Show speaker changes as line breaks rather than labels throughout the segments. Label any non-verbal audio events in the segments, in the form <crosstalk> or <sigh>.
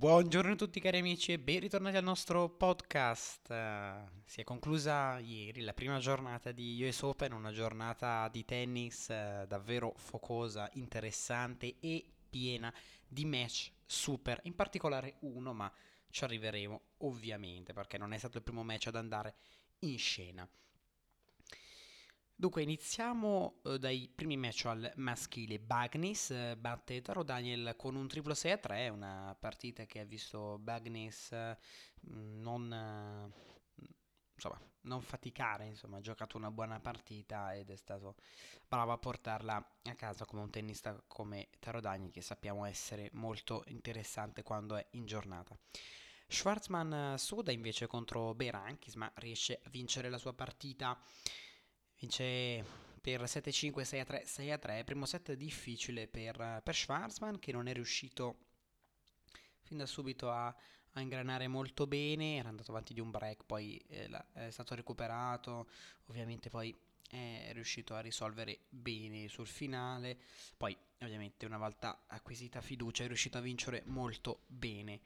Buongiorno a tutti cari amici e ben ritornati al nostro podcast. si è conclusa ieri la prima giornata di US Open, una giornata di tennis uh, davvero focosa, interessante e piena di match super, in particolare uno, ma ci arriveremo ovviamente perché non è stato il primo match ad andare in scena. Dunque, iniziamo eh, dai primi match al maschile. Bagnis eh, batte Taro Daniel con un triplo 6 a 3, una partita che ha visto Bagnis eh, non, eh, insomma, non faticare, insomma, ha giocato una buona partita ed è stato bravo a portarla a casa come un tennista come Taro Daniel, che sappiamo essere molto interessante quando è in giornata. Schwarzman suda invece contro Berankis, ma riesce a vincere la sua partita Vince per 7-5, 6-3, 6-3. Primo set difficile per, per Schwarzman che non è riuscito fin da subito a, a ingranare molto bene. Era andato avanti di un break, poi eh, è stato recuperato. Ovviamente poi è riuscito a risolvere bene sul finale. Poi, ovviamente, una volta acquisita fiducia, è riuscito a vincere molto bene.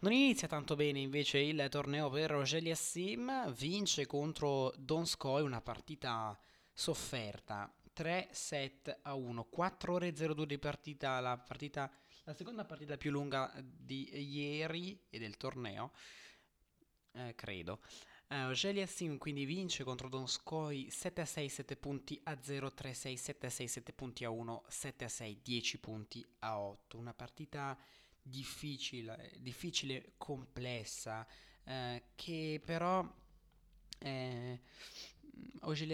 Non inizia tanto bene invece il torneo per Rogelia Sim, vince contro Donskoy una partita sofferta, 3 set a 1, 4 ore 02 di partita, la, partita, la seconda partita più lunga di ieri e del torneo, eh, credo. Uh, Ogelia Sim quindi vince contro Donskoy 7 a 6, 7 punti a 0, 3 a 6, 7 a 6, 7 punti a 1, 7 a 6, 10 punti a 8. Una partita difficile, difficile complessa, eh, che però eh,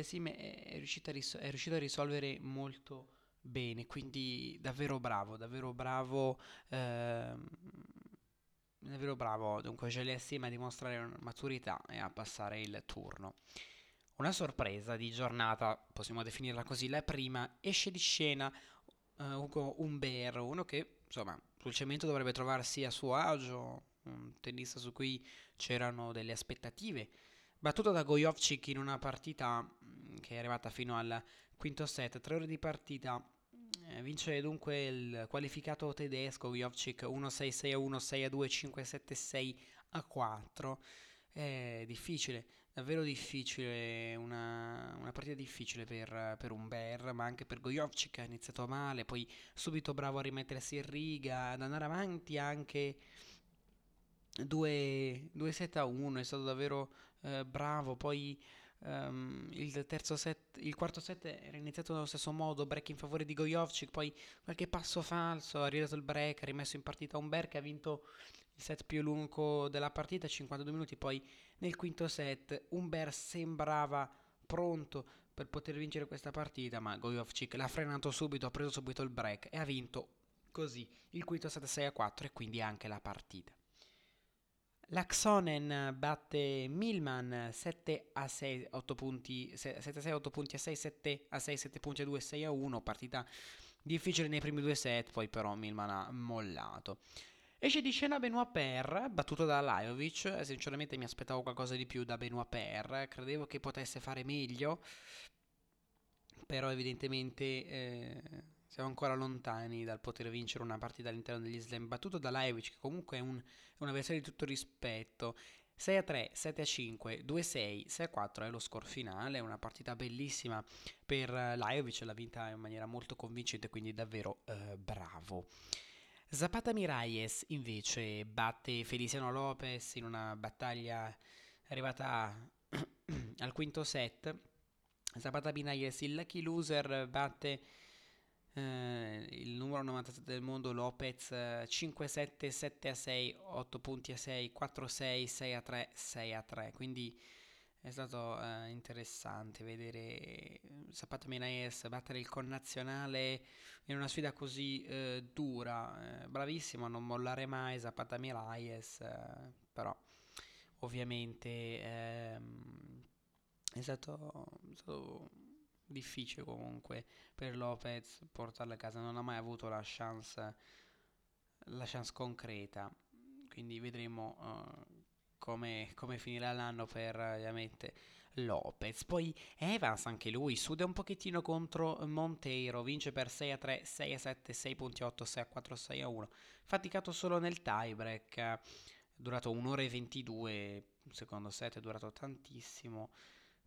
Sim è, riuscito ris- è riuscito a risolvere molto bene, quindi davvero bravo, davvero bravo. Ehm, davvero bravo dunque Sim a dimostrare maturità e a passare il turno. Una sorpresa di giornata, possiamo definirla così, la prima, esce di scena uh, Ugo Umber, uno che insomma sul cemento dovrebbe trovarsi a suo agio, un tennista su cui c'erano delle aspettative. Battuto da Gojovcic in una partita mm, che è arrivata fino al quinto set, tre ore di partita, eh, vince dunque il qualificato tedesco Gojovcic 1-6-6 a 1, 6 a 2, 5 7 6 a 4. È difficile, davvero difficile, una, una partita difficile per, per Umber, ma anche per Gojovcic che ha iniziato male, poi subito bravo a rimettersi in riga, ad andare avanti anche 2, 2 7 a 1, è stato davvero eh, bravo, poi um, il, set, il quarto set era iniziato nello stesso modo, break in favore di Gojovcic, poi qualche passo falso, ha ridato il break, ha rimesso in partita Umber che ha vinto il set più lungo della partita, 52 minuti, poi nel quinto set Umber sembrava pronto per poter vincere questa partita, ma Gojovcic l'ha frenato subito, ha preso subito il break e ha vinto così il quinto set 6 a 4 e quindi anche la partita. L'Axonen batte Milman 7 a 6, 8 punti, 7 a 6, 8 punti a 6, 7 a 6, 7 punti a 2, 6 a 1, partita difficile nei primi due set, poi però Milman ha mollato. Esce di scena Benoit Per, battuto da Lajovic. Sinceramente mi aspettavo qualcosa di più da Benoit Per. Credevo che potesse fare meglio. Però evidentemente eh, siamo ancora lontani dal poter vincere una partita all'interno degli slam. Battuto da Lajovic, che comunque è un, è un avversario di tutto rispetto. 6 a 3, 7 a 5, 2 a 6, 6 a 4 è lo score finale, una partita bellissima per Lajovic, l'ha vinta in maniera molto convincente, quindi davvero eh, bravo. Zapata Miralles invece batte Feliciano Lopez in una battaglia arrivata <clears throat> al quinto set. Zapata Miralles, il lucky loser, batte eh, il numero 97 del mondo Lopez 5-7, 7-6, 8 punti a 6, 4-6, 6-3, 6-3. Quindi è stato eh, interessante vedere eh, Zapata Minaes battere il connazionale in una sfida così eh, dura. Eh, bravissimo a non mollare mai Zapata Minaes, eh, però ovviamente ehm, è stato, è, stato, difficile comunque per Lopez portarlo a casa. Non ha mai avuto la chance, la chance concreta. Quindi vedremo uh, come, come finirà l'anno per ovviamente Lopez. Poi Evans, anche lui, suda un pochettino contro Monteiro, vince per 6 a 3, 6 a 7, 6 punti 8, 6 a 4, 6 a 1. Faticato solo nel tiebreak, durato 1 ora e 22, secondo set è durato tantissimo.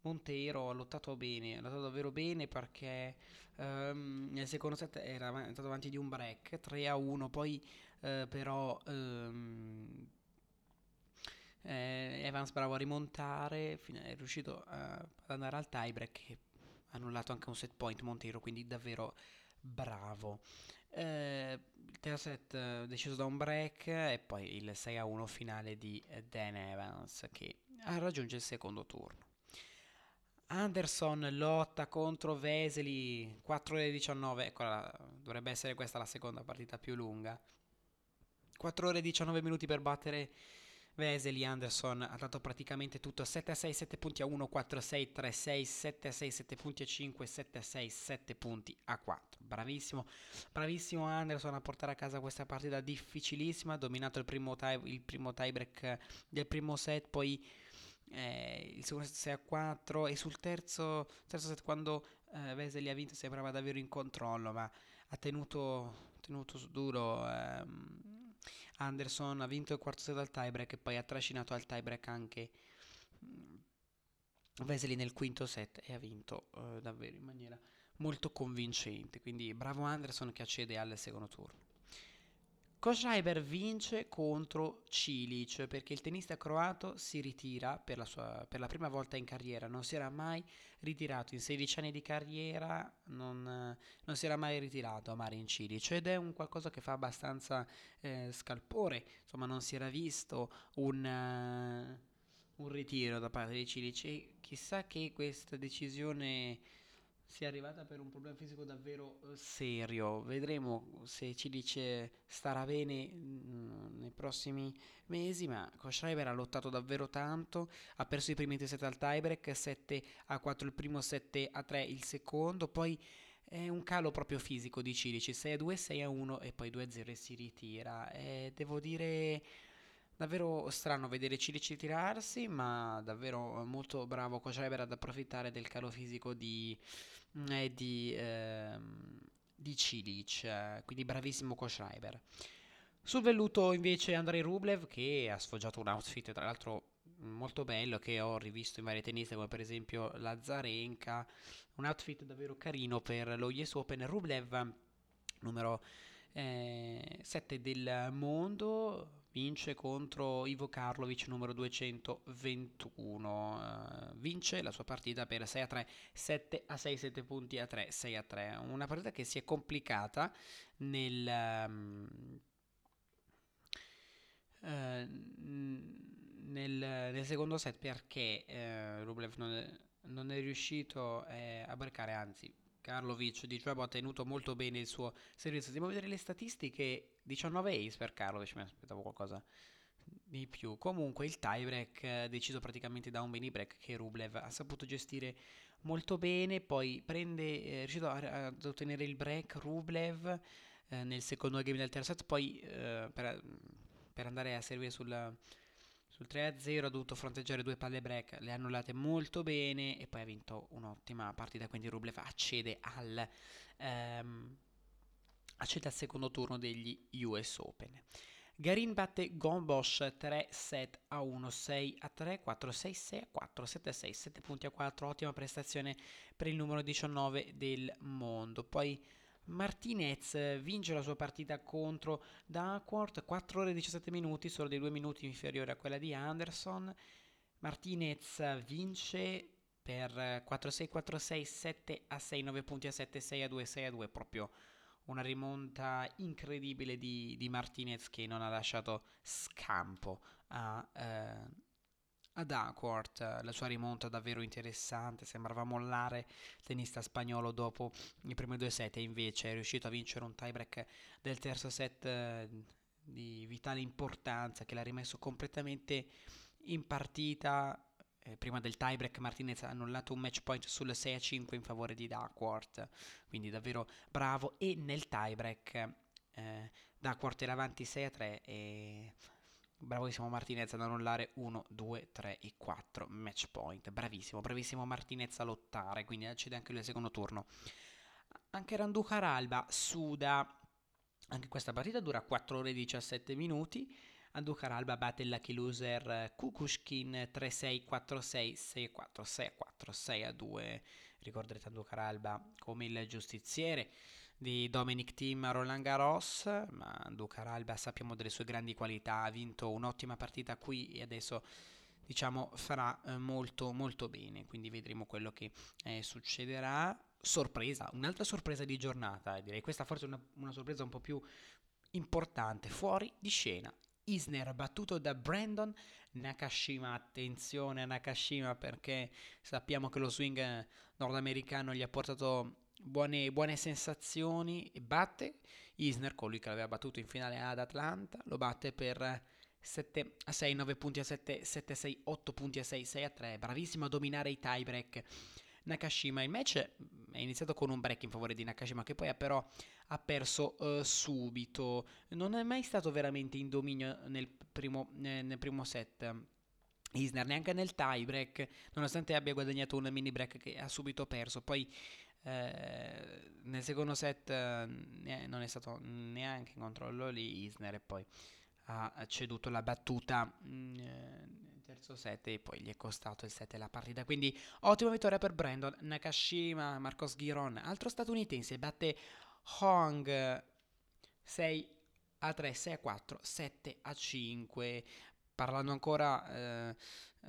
Monteiro ha lottato bene, ha lottato davvero bene perché um, nel secondo set era andato avanti di un break 3 a 1, poi uh, però um, eh, Evans bravo a rimontare, è riuscito a, ad andare al tiebreak e ha annullato anche un set point Monteiro, quindi davvero bravo. Eh, il terzo set eh, deciso da un break e poi il 6 a 1 finale di Dan Evans che raggiunge il secondo turno. Anderson lotta contro Vesely 4 ore 19, eccola, dovrebbe essere questa la seconda partita più lunga. 4 ore e 19 minuti per battere Vesely. Anderson ha dato praticamente tutto 7 a 6, 7 punti a 1, 4 a 6, 3 a 6, 7 a 6, 7 punti a 5, 7 a 6, 7 punti a 4. Bravissimo, bravissimo Anderson a portare a casa questa partita difficilissima. Ha dominato il primo, tie, il primo tiebreak del primo set, poi eh, il secondo set 6 a 4 e sul terzo, terzo set quando eh, Vesely ha vinto sembrava davvero in controllo ma ha tenuto, tenuto duro ehm, Anderson ha vinto il quarto set al tiebreak e poi ha trascinato al tiebreak anche mm, Vesely nel quinto set e ha vinto eh, davvero in maniera molto convincente. Quindi bravo Anderson che accede al secondo turno Koschreiber vince contro Cilic? Perché il tennista croato si ritira per la, sua, per la, prima volta in carriera, non si era mai ritirato. In 16 anni di carriera, non, non si era mai ritirato a Marin Cilic. Ed è un qualcosa che fa abbastanza eh, scalpore, insomma non si era visto un, uh, un ritiro da parte di Cilic. E chissà che questa decisione sia arrivata per un problema fisico davvero eh, serio. Vedremo se ci dice starà bene mm, nei prossimi mesi, ma Koschreiber ha lottato davvero tanto, ha perso i primi tre set al tiebreak, 7 a 4 il primo, 7 a 3 il secondo, poi è un calo proprio fisico di Cilici, 6 a 2, 6 a 1 e poi 2 a 0 e si ritira. E devo dire davvero strano vedere Cilici tirarsi, ma davvero molto bravo Koschreiber ad approfittare del calo fisico di e di, ehm, di Cilic, quindi bravissimo Koschreiber. Sul velluto invece Andrei Rublev che ha sfoggiato un outfit tra l'altro molto bello che ho rivisto in varie tenniste come per esempio la Zarenka, un outfit davvero carino per lo US Open. Rublev numero eh, 7 del mondo, vince contro Ivo Karlovic numero 221 uh, vince la sua partita per 6 a 3 7 a 6 7 punti a 3 6 a 3 una partita che si è complicata nel um, nel, nel, secondo set perché uh, Rublev non è, non è riuscito eh, a barcare anzi Karlovic di Giuebo ha tenuto molto bene il suo servizio. Andiamo a vedere le statistiche. 19 ace per Karlovic, mi aspettavo qualcosa di più. Comunque il tiebreak eh, deciso praticamente da un mini break che Rublev ha saputo gestire molto bene, poi prende, è riuscito ad ottenere il break Rublev eh, nel secondo game del terzo set, poi eh, per, per, andare a servire sul sul 3-0 ha dovuto fronteggiare due palle break, le ha annullate molto bene e poi ha vinto un'ottima partita, quindi Rublev accede al, ehm, accede al secondo turno degli US Open. Garin batte Gombosch 3 set a 1, 6 a 3, 4 6, 6 a 4, 7 a 6, 7 punti a 4, ottima prestazione per il numero 19 del mondo. Poi Martinez vince la sua partita contro Duckworth, 4 ore e 17 minuti, solo dei 2 minuti inferiore a quella di Anderson. Martinez vince per 4-6, 4-6, 7 a 6, 9 punti a 7, 6 a 2, 6 a 2, proprio una rimonta incredibile di, di Martinez che non ha lasciato scampo a, eh, ad Aquart, la sua rimonta davvero interessante, sembrava mollare il tennista spagnolo dopo i primi due set e invece è riuscito a vincere un tiebreak del terzo set eh, di vitale importanza che l'ha rimesso completamente in partita. Eh, prima del tiebreak Martinez ha annullato un match point sul 6 a 5 in favore di Duckworth, quindi davvero bravo e nel tiebreak eh, Duckworth era avanti 6 a 3 e Bravissimo Martinez ad annullare 1, 2, 3 e 4 match point. Bravissimo, bravissimo Martinez a lottare, quindi accede anche lui al secondo turno. Anche Randucar Alba suda. Anche questa partita dura 4 ore e 17 minuti. Andukar Alba batte il lucky loser Kukushkin 3-6, 4-6, 6-4, 6-4, 6-2. Ricorderete Andukar Alba come il giustiziere di Dominic Thiem a Roland Garros, ma Duca Alba sappiamo delle sue grandi qualità, ha vinto un'ottima partita qui e adesso diciamo farà eh, molto molto bene, quindi vedremo quello che eh, succederà. Sorpresa, un'altra sorpresa di giornata, direi questa forse è una, una sorpresa un po' più importante, fuori di scena. Isner battuto da Brandon Nakashima, attenzione a Nakashima perché sappiamo che lo swing nordamericano gli ha portato buone, buone sensazioni e batte Isner, colui che l'aveva battuto in finale ad Atlanta, lo batte per 7 a 6, 9 punti a 7, 7 a 6, 8 punti a 6, 6 a 3, bravissimo a dominare i tie break. Nakashima, il match è iniziato con un break in favore di Nakashima che poi ha però ha perso uh, subito, non è mai stato veramente in dominio nel primo, eh, nel primo set. Isner neanche nel tie break, nonostante abbia guadagnato un mini break che ha subito perso. Poi eh, nel secondo set eh, non è stato neanche in controllo lì Isner e poi ha ceduto la battuta mm, eh, nel terzo set e poi gli è costato il set e la partita. Quindi ottima vittoria per Brandon Nakashima, Marcos Giron, altro statunitense, batte Hong 6 a 3, 6 a 4, 7 a 5. Parlando ancora eh,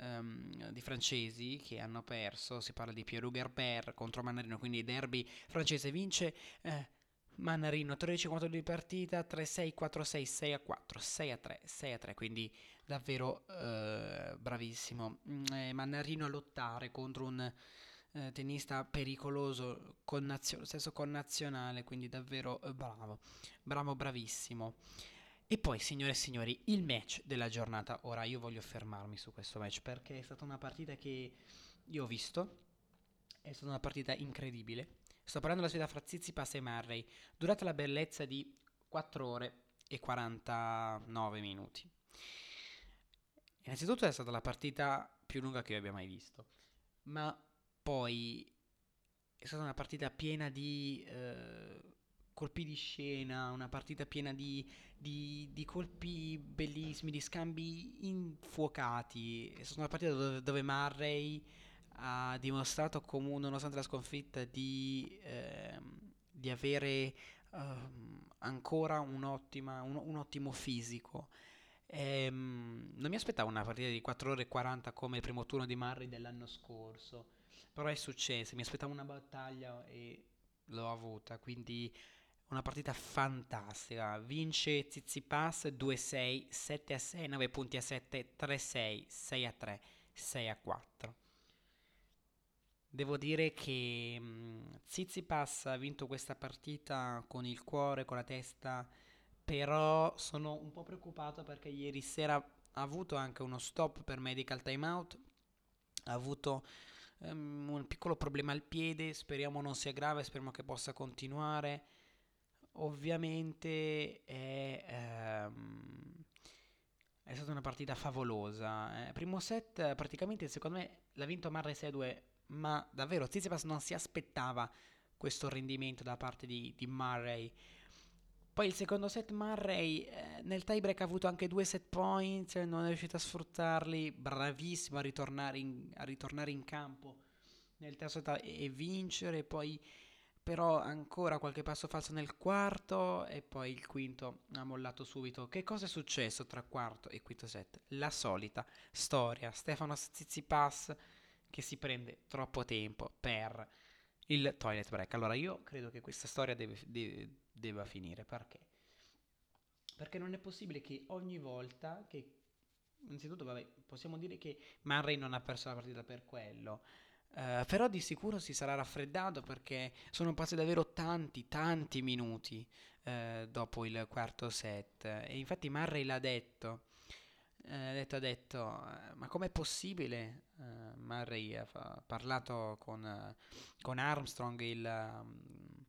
um, di francesi che hanno perso, si parla di Pierre Gerber contro Mannarino, quindi derby francese vince eh, Mannarino 13-4 di partita, 3-6, 4-6, 6-4, 6-3, 6-3, quindi davvero eh, bravissimo. Mm, eh, Mannarino a lottare contro un eh, tennista pericoloso, connazio- stesso connazionale, quindi davvero eh, bravo, bravo, bravissimo. E poi, signore e signori, il match della giornata. Ora io voglio fermarmi su questo match perché è stata una partita che io ho visto. È stata una partita incredibile. Sto parlando della sfida fra Zizipas e Murray, durata la bellezza di 4 ore e 49 minuti. Innanzitutto è stata la partita più lunga che io abbia mai visto, ma poi è stata una partita piena di eh, colpi di scena, una partita piena di, di, di, colpi bellissimi, di scambi infuocati. È stata una partita dove, dove Murray ha dimostrato comunque, nonostante la sconfitta, di, ehm, di avere ehm, ancora un, un ottimo fisico. Ehm, non mi aspettavo una partita di 4 ore e 40 come il primo turno di Murray dell'anno scorso, però è successo, mi aspettavo una battaglia e l'ho avuta, quindi una partita fantastica. Vince Zizipas 2-6, 7-6, 9 punti a 7, 3-6, 6-3, 6-4. Devo dire che um, Zizipas ha vinto questa partita con il cuore, con la testa, però sono un po' preoccupato perché ieri sera ha avuto anche uno stop per medical timeout, ha avuto um, un piccolo problema al piede, speriamo non sia grave, speriamo che possa continuare ovviamente è, ehm, è stata una partita favolosa. Eh, primo set, praticamente, secondo me, l'ha vinto Murray 6-2, ma davvero Tsitsipas non si aspettava questo rendimento da parte di, di Murray. Poi il secondo set Murray eh, nel tiebreak ha avuto anche due set points, non è riuscito a sfruttarli, bravissimo a ritornare in, a ritornare in campo nel terzo set e vincere, poi però ancora qualche passo falso nel quarto e poi il quinto ha mollato subito. Che cosa è successo tra quarto e quinto set? La solita storia, Stefano Tsitsipas che si prende troppo tempo per il toilet break. Allora io credo che questa storia deve, deve, debba finire, perché? Perché non è possibile che ogni volta che... Innanzitutto, vabbè, possiamo dire che Murray non ha perso la partita per quello. Uh, però di sicuro si sarà raffreddato perché sono passati davvero tanti, tanti minuti uh, dopo il quarto set. E infatti Murray l'ha detto. Uh, detto, ha detto ma com'è possibile? Murray ha fa- parlato con, con Armstrong, il, um,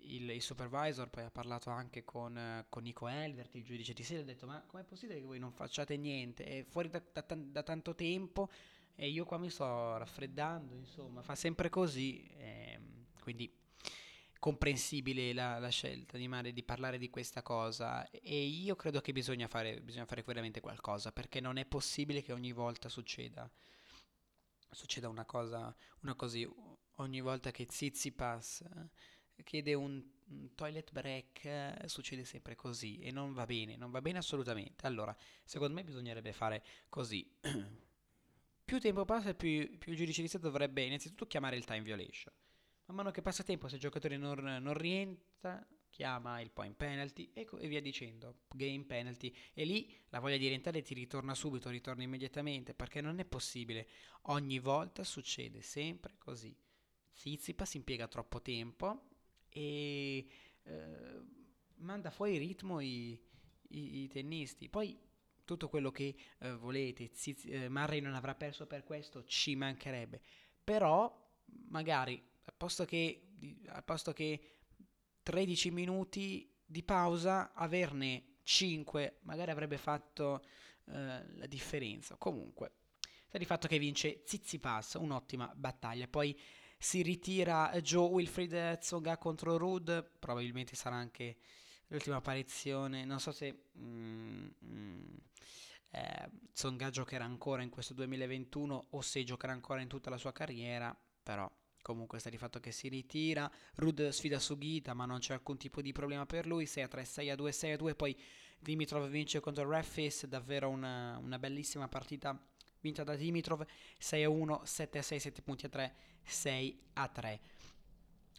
il, il, supervisor poi ha parlato anche con, con Nico Elvert, il giudice di sede, ha detto ma com'è possibile che voi non facciate niente? È fuori da, da, da tanto tempo e io qua mi sto raffreddando, insomma, fa sempre così, ehm, quindi comprensibile la, la, scelta di Mare di parlare di questa cosa e io credo che bisogna fare, bisogna fare veramente qualcosa perché non è possibile che ogni volta succeda, succeda una cosa, una così, ogni volta che Zizipas chiede un, toilet break succede sempre così e non va bene, non va bene assolutamente. Allora, secondo me bisognerebbe fare così. <clears throat> più tempo passa, più, più il giudice di Stato dovrebbe innanzitutto chiamare il time violation. Man mano che passa tempo, se il giocatore non, non rientra, chiama il point penalty e, e, via dicendo, game penalty. E lì la voglia di rientrare ti ritorna subito, ritorna immediatamente, perché non è possibile. Ogni volta succede sempre così. Zizipas impiega troppo tempo e eh, manda fuori ritmo i, i, i, tennisti. Poi tutto quello che eh, volete, Ziz, eh, Murray non avrà perso per questo, ci mancherebbe. Però magari al posto che, al posto che 13 minuti di pausa, averne 5 magari avrebbe fatto eh, la differenza. Comunque, sta di fatto che vince Zizipas, un'ottima battaglia. Poi si ritira Joe Wilfried Zoga contro Rude, probabilmente sarà anche l'ultima apparizione, non so se mm, mm, eh, giocherà ancora in questo 2021 o se giocherà ancora in tutta la sua carriera, però comunque sta di fatto che si ritira, Rude sfida Sugita ma non c'è alcun tipo di problema per lui, 6 a 3, 6 a 2, 6 a 2, poi Dimitrov vince contro Refis, davvero una, una bellissima partita vinta da Dimitrov. 6 a 1, 7 a 6, 7 punti a 3, 6 a 3.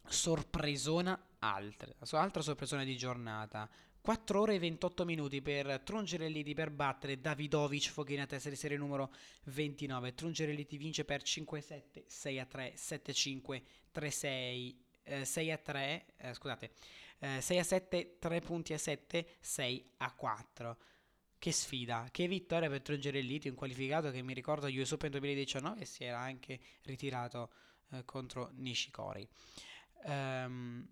Sorpresona altra, altra sorpresona di giornata. 4 ore e 28 minuti per Trungerelliti per battere Davidovic Foghina testa di serie numero 29. Trungerelliti vince per 5-7, 6-3, 7-5, 3-6, eh, 6-3, eh, scusate, eh, 6-7, 3 punti a 7, 6-4. Che sfida, che vittoria per Trungerelliti, un qualificato che mi ricordo US Open 2019 e si era anche ritirato eh, contro Nishikori. Um,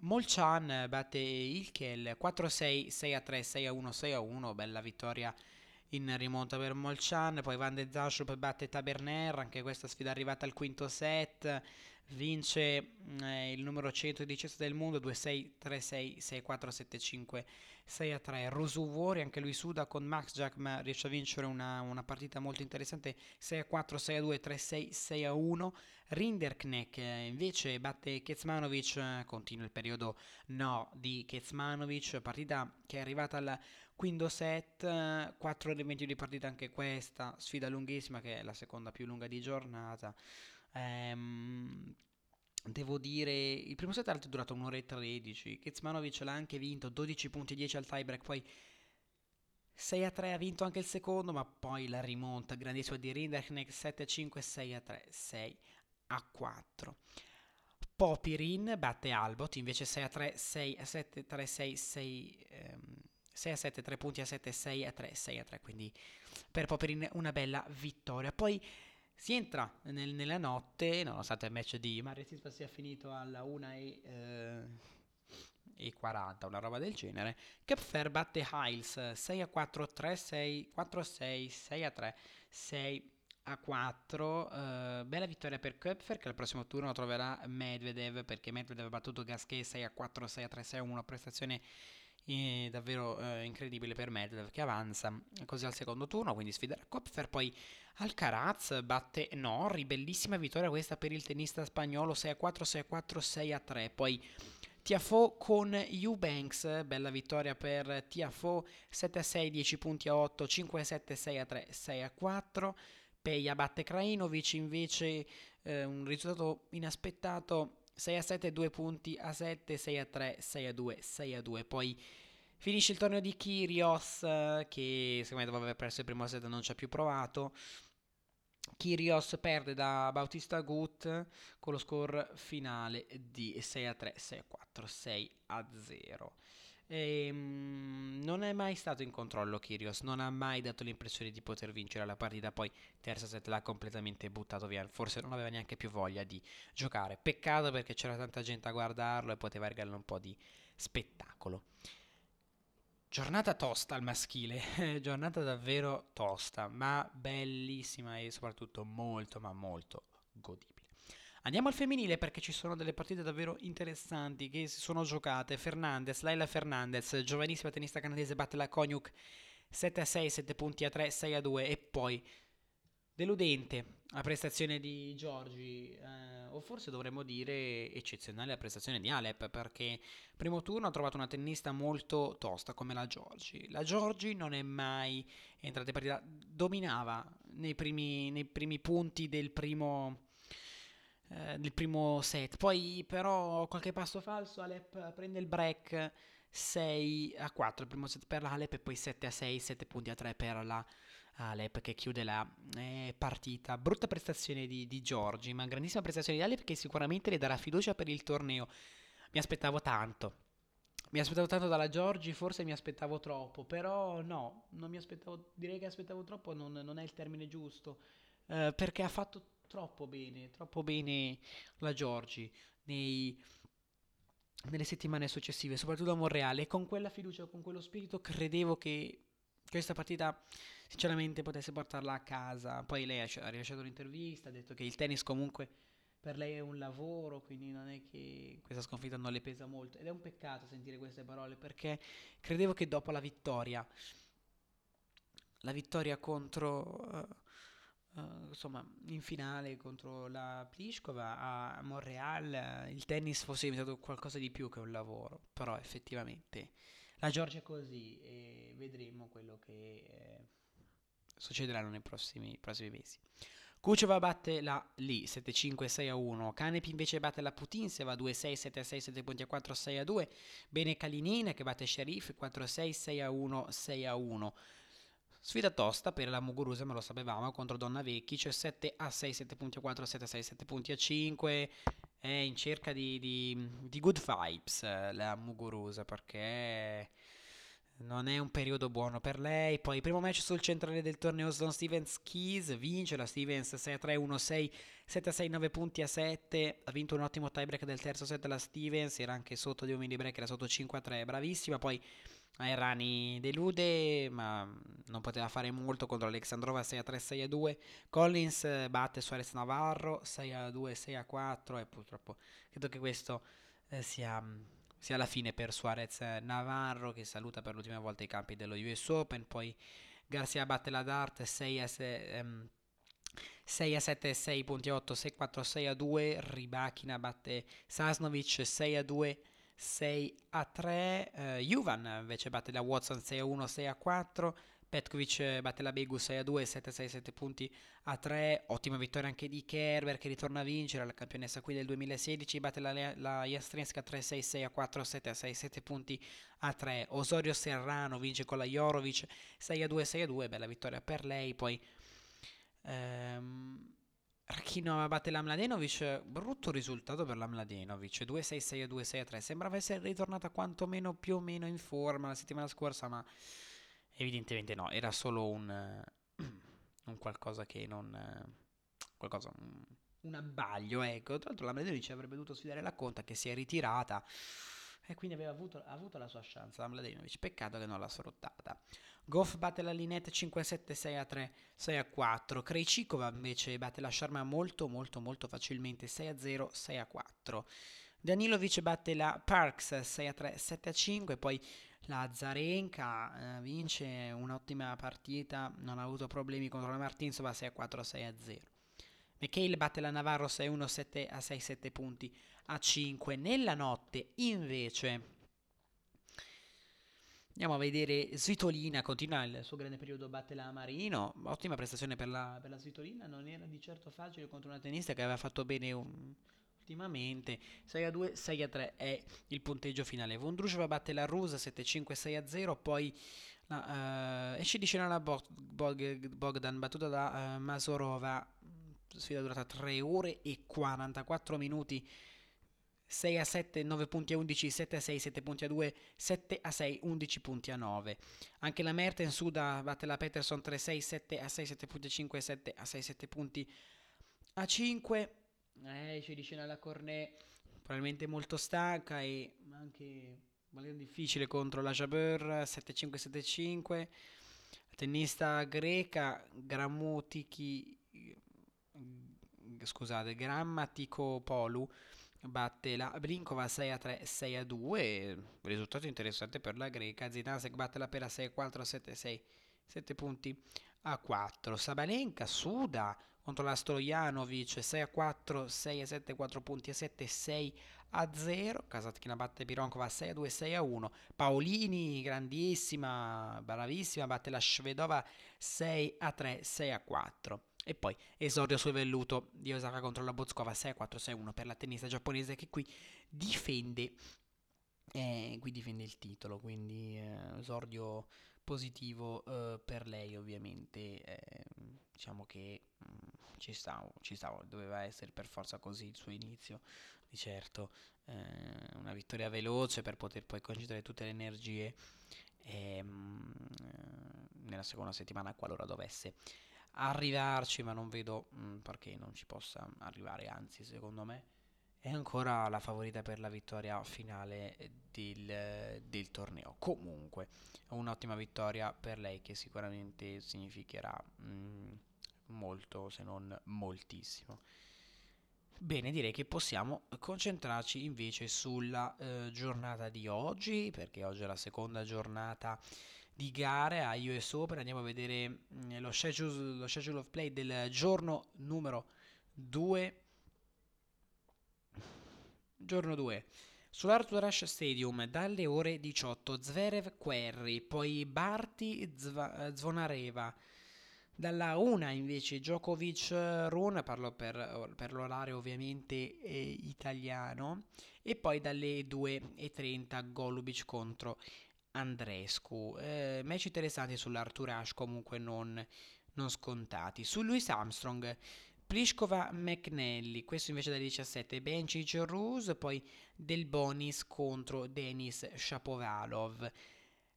Molchan batte Ilkel 4-6, 6-3, 6-1, 6-1, bella vittoria in rimonta per Molchan, poi Van de Zaschup batte Taberner, anche questa sfida è arrivata al quinto set, vince eh, il numero 117 del mondo 2-6, 3-6, 6-4, 7-5, 6 a 3. Rosuvuori, anche lui suda con Max Jack, ma riesce a vincere una, una, partita molto interessante 6 a 4, 6 a 2, 3 6, 6 a 1. Rinderknecht eh, invece batte Kezmanovic, eh, continua il periodo no di Kezmanovic, partita che è arrivata al quinto set, 4 ore e 20 di partita anche questa, sfida lunghissima che è la seconda più lunga di giornata. Ehm, Devo dire, il primo set è durato un'ora e 13. Ketsmanovic l'ha anche vinto, 12 punti 10 al tiebreak, poi 6 a 3 ha vinto anche il secondo, ma poi la rimonta grandissima di Rinderknecht 7 a 5, 6 a 3, 6 a 4. Popirin batte Albot, invece 6 a 3, 6 a 7, 3 6, 6, ehm, 6 a 7, 3 punti a 7, 6 a 3, 6 a 3, quindi per Popirin una bella vittoria. Poi si entra nel, nella notte, nonostante il match di Mario Sispa sia finito alla 1 e, eh, e 40, una roba del genere. Kepfer batte Hiles 6 a 4, 3 6, 4 a 6, 6 a 3, 6 a 4. Uh, bella vittoria per Köpfer che al prossimo turno troverà Medvedev perché Medvedev ha battuto Gasquet 6 a 4, 6 a 3, 6 a 1, prestazione davvero eh, incredibile per Medvedev che avanza così al secondo turno, quindi sfiderà Köpfer, poi Alcaraz batte Norri, bellissima vittoria questa per il tennista spagnolo 6 a 4, 6 a 4, 6 a 3. Poi Tiafo con Eubanks, bella vittoria per Tiafo 7 a 6, 10 punti a 8, 5 a 7, 6 a 3, 6 a 4. Peja batte Krajinovic invece eh, un risultato inaspettato 6 a 7, 2 punti a 7, 6 a 3, 6 a 2, 6 a 2. Poi Finisce il torneo di Kyrios, che secondo me dopo aver perso il primo set non ci ha più provato. Kyrios perde da Bautista Gut con lo score finale di 6 a 3, 6 a 4, 6 a 0. E, mm, non è mai stato in controllo Kyrgios, non ha mai dato l'impressione di poter vincere la partita, poi terza set l'ha completamente buttato via, forse non aveva neanche più voglia di giocare. Peccato perché c'era tanta gente a guardarlo e poteva regalare un po' di spettacolo. Giornata tosta al maschile, <laughs> giornata davvero tosta, ma bellissima e soprattutto molto ma molto godibile. Andiamo al femminile perché ci sono delle partite davvero interessanti che si sono giocate. Fernandez, Laila Fernandez, giovanissima tennista canadese, batte la Konyuk 7 a 6, 7 punti a 3, 6 a 2 e poi deludente la prestazione di Giorgi, eh, o forse dovremmo dire eccezionale la prestazione di Alep, perché primo turno ha trovato una tennista molto tosta come la Giorgi. La Giorgi non è mai entrata in partita, dominava nei primi, nei primi punti del primo eh, del primo set. Poi però qualche passo falso, Alep prende il break 6 a 4, il primo set per l'Alep e poi 7 a 6, 7 punti a 3 per la Alep che chiude la eh, partita. Brutta prestazione di, di Giorgi, ma grandissima prestazione di Alep che sicuramente le darà fiducia per il torneo. Mi aspettavo tanto. Mi aspettavo tanto dalla Giorgi, forse mi aspettavo troppo, però no, non mi aspettavo, direi che aspettavo troppo non, non è il termine giusto, eh, perché ha fatto troppo bene, troppo bene la Giorgi nei, nelle settimane successive, soprattutto a Monreale. E con quella fiducia, con quello spirito, credevo che questa partita sinceramente potesse portarla a casa. Poi lei ha rilasciato un'intervista, ha detto che il tennis comunque per lei è un lavoro, quindi non è che questa sconfitta non le pesa molto. Ed è un peccato sentire queste parole perché credevo che dopo la vittoria, la vittoria contro... Uh, Uh, insomma, in finale contro la Pliskova a Montreal il tennis fosse diventato qualcosa di più che un lavoro, però effettivamente la Georgia è così e vedremo quello che eh, succederà nei prossimi, prossimi mesi. Kucheva batte la Lee 7-5 6-1, Canepi invece batte la Putinseva 2-6 7-6 7 punti a 4 6-2, bene Kalinin che batte Sharif 4-6 6-1 6-1. Sfida tosta per la Muguruza, ma lo sapevamo, contro Donna Vecchi, cioè 7 a 6, 7 punti a 4, 7 a 6, 7 punti a 5. È in cerca di, di, di good vibes eh, la Muguruza perché non è un periodo buono per lei. Poi primo match sul centrale del torneo Sloan Stevens Keys vince la Stevens 6 a 3 1 6 7 a 6 9 punti a 7. Ha vinto un ottimo tiebreak del terzo set la Stevens, era anche sotto di un mini break, era sotto 5 a 3, bravissima. Poi Airani delude, ma non poteva fare molto contro Alexandrova 6 a 3, 6 a 2. Collins batte Suarez Navarro 6 a 2, 6 a 4 e purtroppo credo che questo eh, sia, sia, la fine per Suarez Navarro che saluta per l'ultima volta i campi dello US Open. Poi Garcia batte la Dart 6 a 6. Ehm, 6 a 7, 6 punti 8, 6 a 4, 6 a 2. Ribachina batte Sasnovic 6 a 2. 6 a 3. Uh, Juvan invece batte la Watson 6 a 1, 6 a 4. Petkovic batte la Begu 6 a 2, 7 a 6, 7 punti a 3. Ottima vittoria anche di Kerber che ritorna a vincere, la campionessa qui del 2016. Batte la, la Jastrinska 3 a 6, 6 a 4, 7 a 6, 7 punti a 3. Osorio Serrano vince con la Jorovic 6 a 2, 6 a 2. Bella vittoria per lei. Poi. Um, Rakhinova batte la Mladenovic, brutto risultato per la Mladenovic, 2-6-6 2-6-3, sembrava essere ritornata quantomeno più o meno in forma la settimana scorsa, ma evidentemente no, era solo un, <clears throat> un qualcosa che non... qualcosa, un, un abbaglio, ecco. Tra l'altro la Mladenovic avrebbe dovuto sfidare la conta che si è ritirata e quindi aveva avuto, avuto la sua chance la Mladenovic, peccato che non l'ha sfruttata. Goff batte la Linette 5-7, 6-3, 6-4. Krejcikova invece batte la Sharma molto molto molto facilmente 6-0, 6-4. Danilovic batte la Parks 6-3, 7-5. Poi la Zarenka eh, vince un'ottima partita, non ha avuto problemi contro la Martinsova 6-4, 6-0. McHale batte la Navarro 6-1, 7 6, 7 punti a 5. Nella notte invece Andiamo a vedere Svitolina, continua il suo grande periodo, batte la Marino, ottima prestazione per la, per la Svitolina, non era di certo facile contro una tennista che aveva fatto bene un, ultimamente, 6 a 2, 6 a 3 è il punteggio finale. Vondrusheva batte la Rusa 7-5, 6 a 0, poi uh, esce di scena la Bogdan battuta da uh, Masorova, sfida durata 3 ore e 44 minuti 6 a 7, 9 punti a 11, 7 a 6, 7 punti a 2, 7 a 6, 11 punti a 9. Anche la Mertens Suda batte la Peterson 3 a 6, 7 a 6, 7 punti a 5, 7 a 6, 7 punti a 5. Eh, ci dice la Cornet, probabilmente molto stanca e anche difficile contro la Jabeur 7-5, 7-5. Tennista greca Gramotiki scusate, Grammatico Polu batte la Brinkova 6 a 3, 6 a 2, risultato interessante per la greca, Zidansek batte la Pera 6 a 4, 7 a 6, 7 punti a 4, Sabalenka suda contro la Stojanovic 6 a 4, 6 a 7, 4 punti a 7, 6 a 0, Kasatkina batte Pironkova 6 a 2, 6 a 1, Paolini grandissima, bravissima, batte la Svedova 6 a 3, 6 a 4. E poi esordio sul velluto di Osaka contro la Bozkova 6-4-6-1 per la tennista giapponese che qui difende, eh, qui difende il titolo, quindi eh, esordio positivo eh, per lei ovviamente. Eh, diciamo che mh, mm, ci stavo, ci stavo, doveva essere per forza così il suo inizio, di certo. Eh, una vittoria veloce per poter poi concentrare tutte le energie ehm, eh, nella seconda settimana qualora dovesse arrivarci, ma non vedo mh, mm, perché non ci possa arrivare, anzi secondo me è ancora la favorita per la vittoria finale del, del torneo. Comunque, un'ottima vittoria per lei che sicuramente significherà mh, mm, molto, se non moltissimo. Bene, direi che possiamo concentrarci invece sulla eh, giornata di oggi, perché oggi è la seconda giornata di gare a US Open. Andiamo a vedere mm, lo schedule, lo schedule of play del giorno numero 2. Giorno 2. Sull'Arthur Stadium dalle ore 18 Zverev Querri, poi Barti Zva- Zvonareva. Dalla 1 invece Djokovic Run, parlo per, per l'orario ovviamente eh, italiano, e poi dalle 2.30 Golubic contro Andrescu. Eh, match interessanti sull'Arthur Ashe, comunque non, non scontati. Su Louis Armstrong, Pliskova McNally, questo invece da 17, Bencic Ruse, poi Del Bonis contro Denis Shapovalov.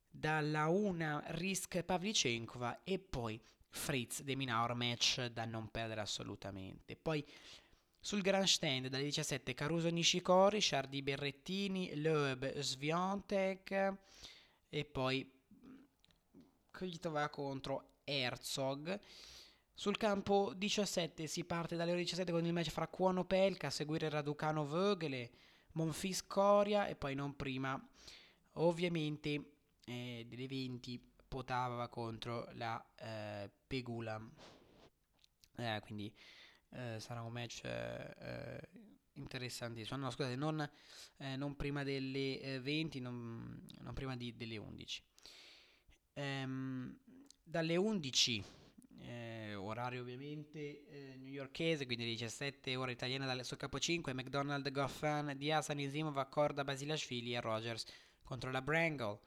Dalla 1 Risk Pavlicenkova e poi Fritz De Minaur match da non perdere assolutamente. Poi sul grandstand dalle 17 Caruso Nishikori, Shardy Berrettini, Loeb Sviontek e poi Kvitova contro Herzog. Sul campo 17 si parte dalle ore 17 con il match fra Cuono Pelka, a seguire Raducano Vögele, Monfis Coria e poi non prima ovviamente eh, delle 20 Potava contro la eh, Pegula. Eh, quindi eh, sarà un match eh, interessantissimo. No, scusate, non, eh, non prima delle eh, 20, non, non, prima di, delle 11. Ehm, dalle 11, eh, orario ovviamente eh, newyorkese, quindi 17 ore italiane dalle, sul capo 5, McDonald, Goffin, Diaz, Anisimov, Corda, Basilashvili e Rogers contro la Brangle.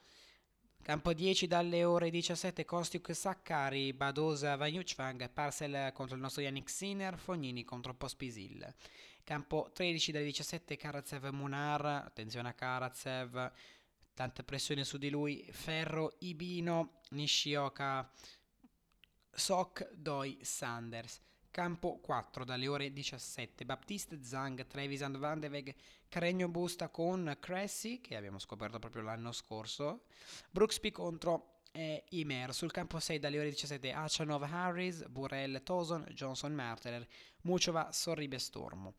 Campo 10 dalle ore 17 Kostiuk Saccari, Badosa Vanyuchvang, Parcel contro il nostro Yannick Sinner, Fognini contro Pospisil. Campo 13 dalle 17 Karatsev Munar, attenzione a Karatsev, tanta pressione su di lui, Ferro Ibino, Nishioka, Sok, Doi, Sanders. Campo 4 dalle ore 17 Baptiste Zhang, Trevisan Van de Weg, Caregno Busta con Cressy, che abbiamo scoperto proprio l'anno scorso, Brooksby contro eh, Imer. Sul campo 6 dalle ore 17 Achanov Harris, Burrell Toson, Johnson Marteler, Mucova Sorribe Stormo.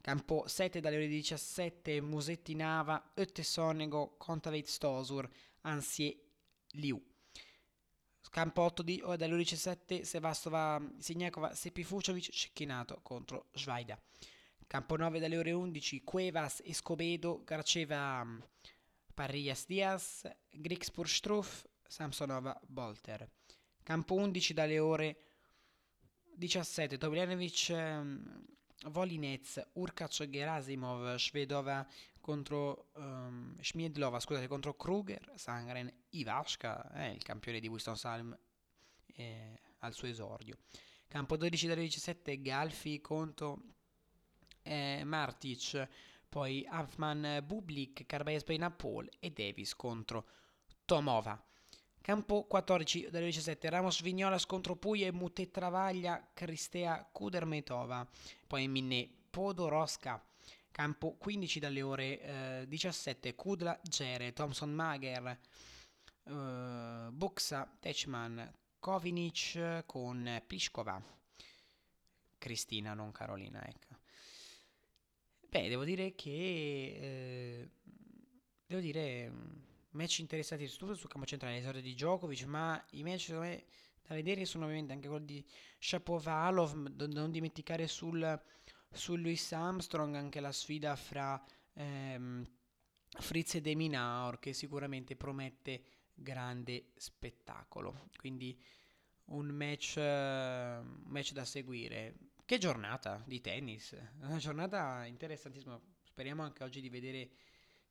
Campo 7 dalle ore 17 Musetti Nava, Ötte Sonego, Contaveit Stosur, Ansie Liu. Campo 8 di, oh, dalle ore 17 Sevastova Signakova, Sepi Fucovic, Cecchinato contro Schweida. Campo 9 dalle ore 11 Cuevas, Escobedo, Garceva Parrillas Diaz, Grixpur Struff, Samsonova Bolter. Campo 11 dalle ore 17 Tomiljanovic ehm, Volinez, Urkac Gerasimov, Svedova contro um, Schmiedlova, scusate, contro Kruger, Sangren, Ivashka, eh, il campione di Winston Salm eh, al suo esordio. Campo 12 dalle 17 Galfi contro eh, Martic, poi Huffman Bublik, Carbaez Paul e Davis contro Tomova. Campo 14 dalle 17 Ramos Vignola contro Puglia e Mute Travaglia Cristea Kudermetova. Poi Minne Podoroska. Campo 15 dalle ore eh, 17 Kudla Gere, Thompson Mager, eh, Buxa Techman, Kovinic con Pliskova. Cristina, non Carolina, ecco. Beh, devo dire che... Eh, devo dire... Match interessanti soprattutto sul campo centrale, l'esordio di Djokovic, ma i match secondo me da vedere sono ovviamente anche quelli di Shapovalov, da non dimenticare sul, su Louis Armstrong anche la sfida fra ehm, Fritz e Deminaur che sicuramente promette grande spettacolo. Quindi un match, un match da seguire. Che giornata di tennis, una giornata interessantissima. Speriamo anche oggi di vedere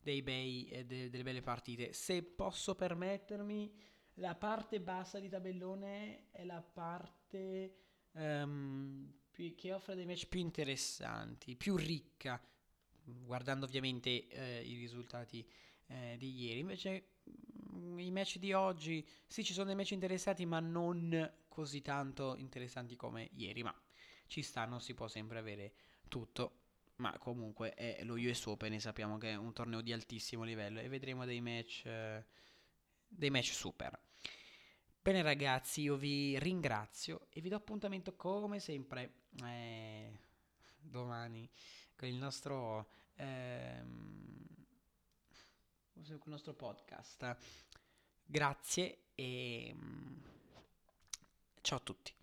dei bei, eh, de- delle belle partite. Se posso permettermi, la parte bassa di tabellone è la parte um, più, che offre dei match più interessanti, più ricca, guardando ovviamente eh, i risultati eh, di ieri. Invece mm, i match di oggi, sì ci sono dei match interessanti, ma non così tanto interessanti come ieri, ma ci sta, non si può sempre avere tutto. Ma comunque è lo US Open e sappiamo che è un torneo di altissimo livello e vedremo dei match, eh, dei match super. Bene ragazzi, io vi ringrazio e vi do appuntamento come sempre eh, domani con il nostro, ehm, con il nostro podcast. Grazie e mm, ciao a tutti.